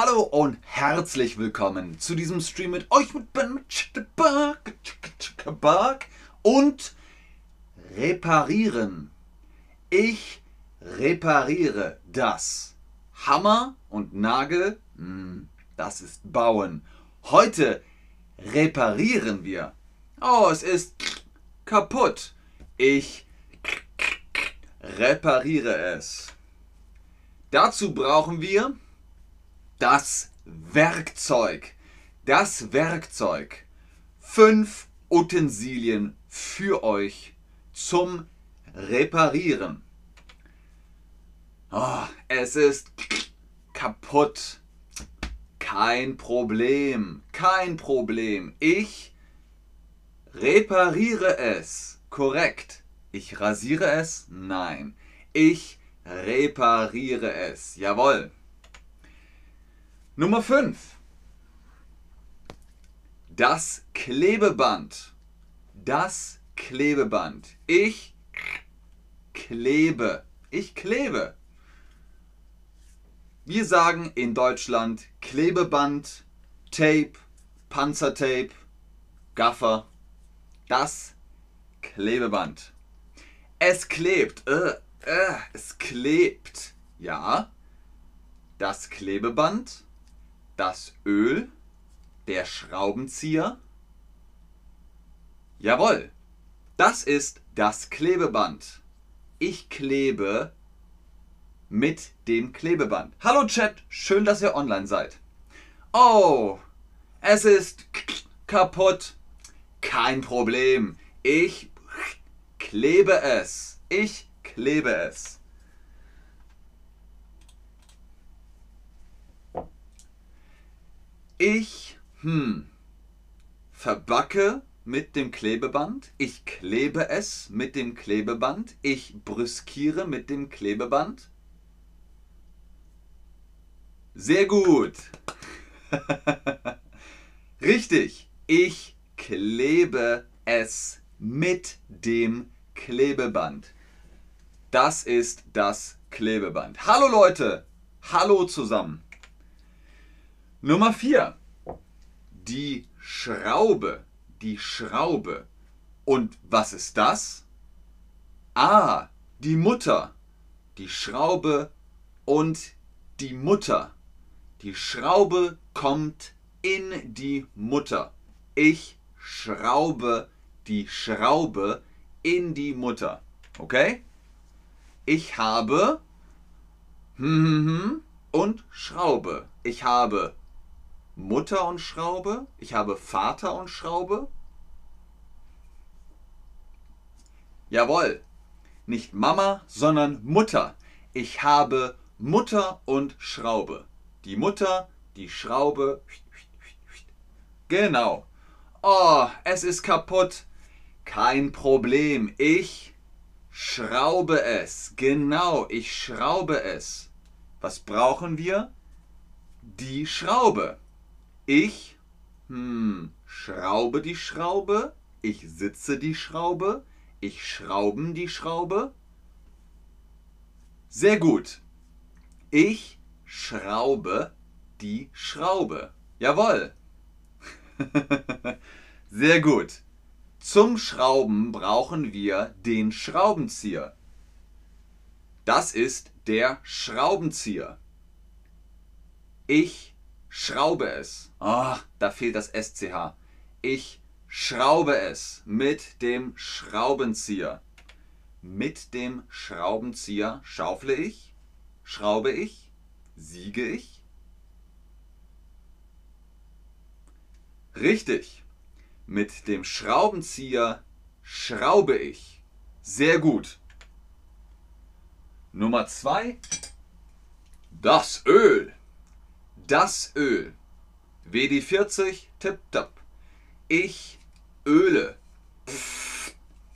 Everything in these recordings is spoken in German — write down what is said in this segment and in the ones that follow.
Hallo und herzlich willkommen zu diesem Stream mit euch mit Ben und reparieren. Ich repariere das. Hammer und Nagel, hm, das ist bauen. Heute reparieren wir. Oh, es ist kaputt. Ich repariere es. Dazu brauchen wir das Werkzeug. Das Werkzeug. Fünf Utensilien für euch zum Reparieren. Oh, es ist kaputt. Kein Problem. Kein Problem. Ich repariere es. Korrekt. Ich rasiere es? Nein. Ich repariere es. Jawohl. Nummer 5. Das Klebeband. Das Klebeband. Ich klebe. Ich klebe. Wir sagen in Deutschland Klebeband, Tape, Panzertape, Gaffer. Das Klebeband. Es klebt. Äh, äh, es klebt. Ja. Das Klebeband das Öl, der Schraubenzieher. Jawohl, das ist das Klebeband. Ich klebe mit dem Klebeband. Hallo Chat, schön, dass ihr online seid. Oh, es ist kaputt. Kein Problem. Ich klebe es. Ich klebe es. Ich, hm, verbacke mit dem Klebeband. Ich klebe es mit dem Klebeband. Ich brüskiere mit dem Klebeband. Sehr gut. Richtig. Ich klebe es mit dem Klebeband. Das ist das Klebeband. Hallo Leute. Hallo zusammen. Nummer 4. Die Schraube. Die Schraube. Und was ist das? Ah, die Mutter. Die Schraube und die Mutter. Die Schraube kommt in die Mutter. Ich schraube die Schraube in die Mutter. Okay? Ich habe und Schraube. Ich habe Mutter und Schraube, ich habe Vater und Schraube. Jawohl, nicht Mama, sondern Mutter. Ich habe Mutter und Schraube. Die Mutter, die Schraube. Genau. Oh, es ist kaputt. Kein Problem. Ich schraube es. Genau, ich schraube es. Was brauchen wir? Die Schraube. Ich hm, schraube die Schraube. Ich sitze die Schraube. Ich schrauben die Schraube. Sehr gut. Ich schraube die Schraube. Jawohl. Sehr gut. Zum Schrauben brauchen wir den Schraubenzieher. Das ist der Schraubenzieher. Ich schraube es. Oh, da fehlt das SCH. Ich schraube es mit dem Schraubenzieher. Mit dem Schraubenzieher schaufle ich, schraube ich, siege ich. Richtig. Mit dem Schraubenzieher schraube ich. Sehr gut. Nummer zwei. Das Öl das Öl. WD40, tipptopp. Ich öle.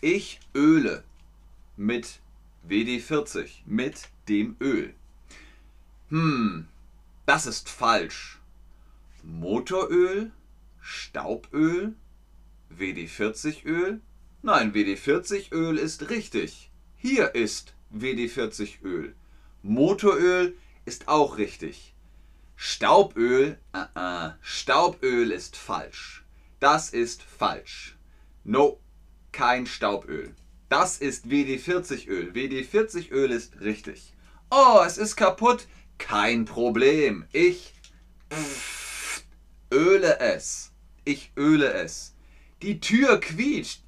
Ich öle mit WD40, mit dem Öl. Hm, das ist falsch. Motoröl, Stauböl, WD40 Öl? Nein, WD40 Öl ist richtig. Hier ist WD40 Öl. Motoröl ist auch richtig. Stauböl, uh -uh. Stauböl ist falsch. Das ist falsch. No, kein Stauböl. Das ist WD-40-Öl. WD-40-Öl ist richtig. Oh, es ist kaputt. Kein Problem. Ich öle es. Ich öle es. Die Tür quietscht.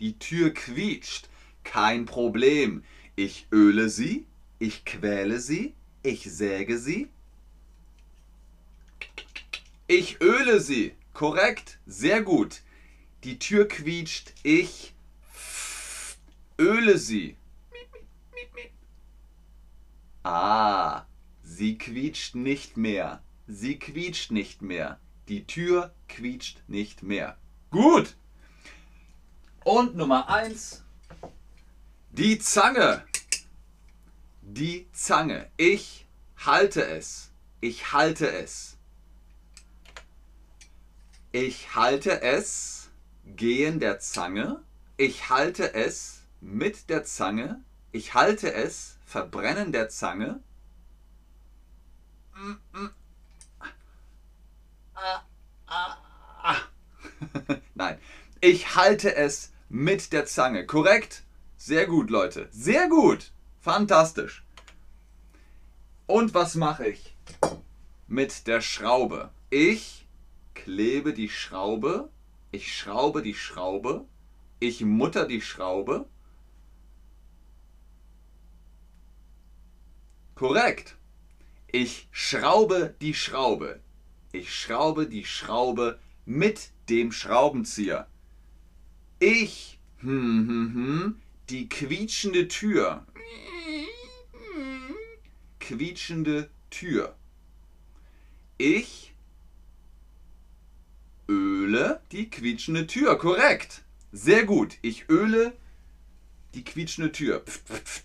Die Tür quietscht. Kein Problem. Ich öle sie. Ich quäle sie. Ich säge sie. Ich öle sie. Korrekt. Sehr gut. Die Tür quietscht. Ich öle sie. Ah, sie quietscht nicht mehr. Sie quietscht nicht mehr. Die Tür quietscht nicht mehr. Gut. Und Nummer eins. Die Zange. Die Zange. Ich halte es. Ich halte es. Ich halte es gehen der Zange. Ich halte es mit der Zange. Ich halte es verbrennen der Zange. Nein, ich halte es mit der Zange. Korrekt? Sehr gut, Leute. Sehr gut. Fantastisch. Und was mache ich mit der Schraube? Ich klebe die Schraube. Ich schraube die Schraube. Ich mutter die Schraube. Korrekt. Ich schraube die Schraube. Ich schraube die Schraube mit dem Schraubenzieher. Ich hm, hm, hm, die quietschende Tür. Quietschende Tür. Ich öle die quietschende Tür. Korrekt. Sehr gut. Ich öle die quietschende Tür. Pft, pft, pft.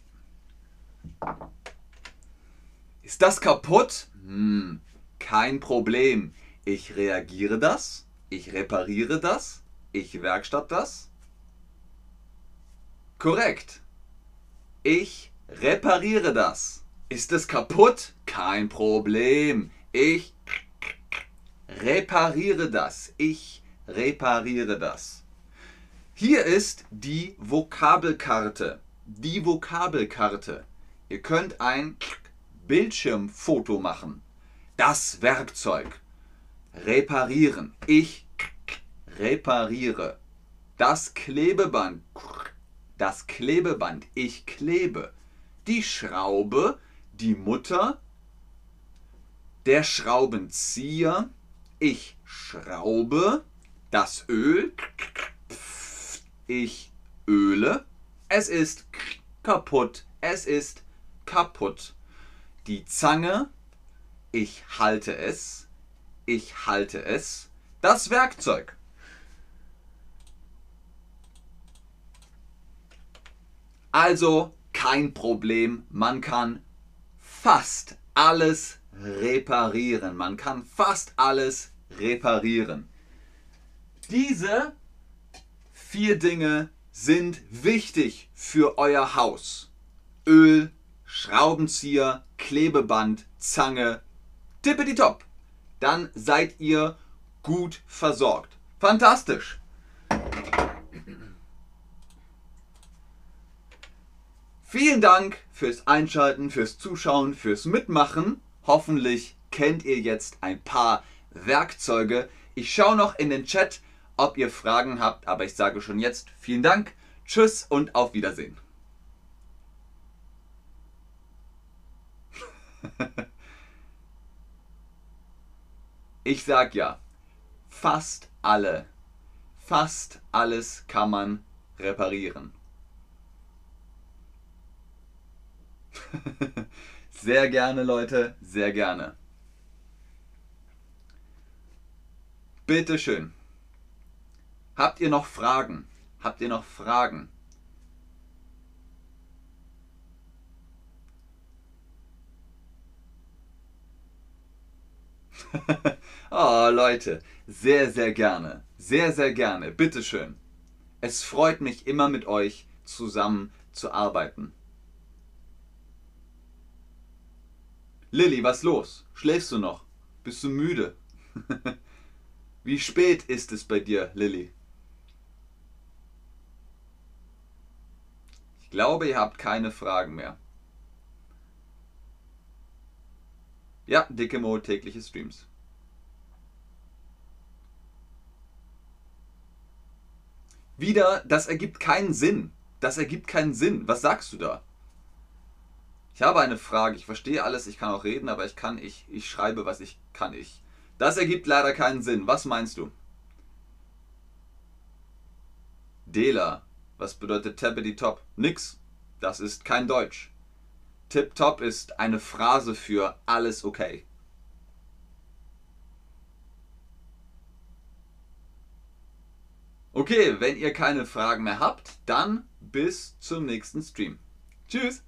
Ist das kaputt? Hm, kein Problem. Ich reagiere das. Ich repariere das. Ich werkstatt das. Korrekt. Ich repariere das. Ist es kaputt? Kein Problem. Ich repariere das. Ich repariere das. Hier ist die Vokabelkarte. Die Vokabelkarte. Ihr könnt ein Bildschirmfoto machen. Das Werkzeug. Reparieren. Ich repariere. Das Klebeband. Das Klebeband. Ich klebe. Die Schraube. Die Mutter. Der Schraubenzieher. Ich schraube. Das Öl. Ich öle. Es ist kaputt. Es ist kaputt die Zange, ich halte es, ich halte es, das Werkzeug. Also kein Problem, man kann fast alles reparieren. Man kann fast alles reparieren. Diese vier Dinge sind wichtig für euer Haus. Öl, Schraubenzieher, Klebeband, Zange, tippity-top. Dann seid ihr gut versorgt. Fantastisch. Vielen Dank fürs Einschalten, fürs Zuschauen, fürs Mitmachen. Hoffentlich kennt ihr jetzt ein paar Werkzeuge. Ich schaue noch in den Chat, ob ihr Fragen habt, aber ich sage schon jetzt vielen Dank. Tschüss und auf Wiedersehen. ich sag ja, fast alle, fast alles kann man reparieren. sehr gerne, Leute, sehr gerne. Bitteschön. Habt ihr noch Fragen? Habt ihr noch Fragen? oh, Leute, sehr, sehr gerne. Sehr, sehr gerne. Bitteschön. Es freut mich immer mit euch zusammen zu arbeiten. Lilly, was los? Schläfst du noch? Bist du müde? Wie spät ist es bei dir, Lilly? Ich glaube, ihr habt keine Fragen mehr. Ja, dicke Mo tägliche Streams. Wieder, das ergibt keinen Sinn. Das ergibt keinen Sinn. Was sagst du da? Ich habe eine Frage. Ich verstehe alles. Ich kann auch reden, aber ich kann, ich, ich schreibe, was ich kann. Ich. Das ergibt leider keinen Sinn. Was meinst du? Dela. Was bedeutet Tappity Top? Nix. Das ist kein Deutsch. Tip Top ist eine Phrase für alles okay. Okay, wenn ihr keine Fragen mehr habt, dann bis zum nächsten Stream. Tschüss!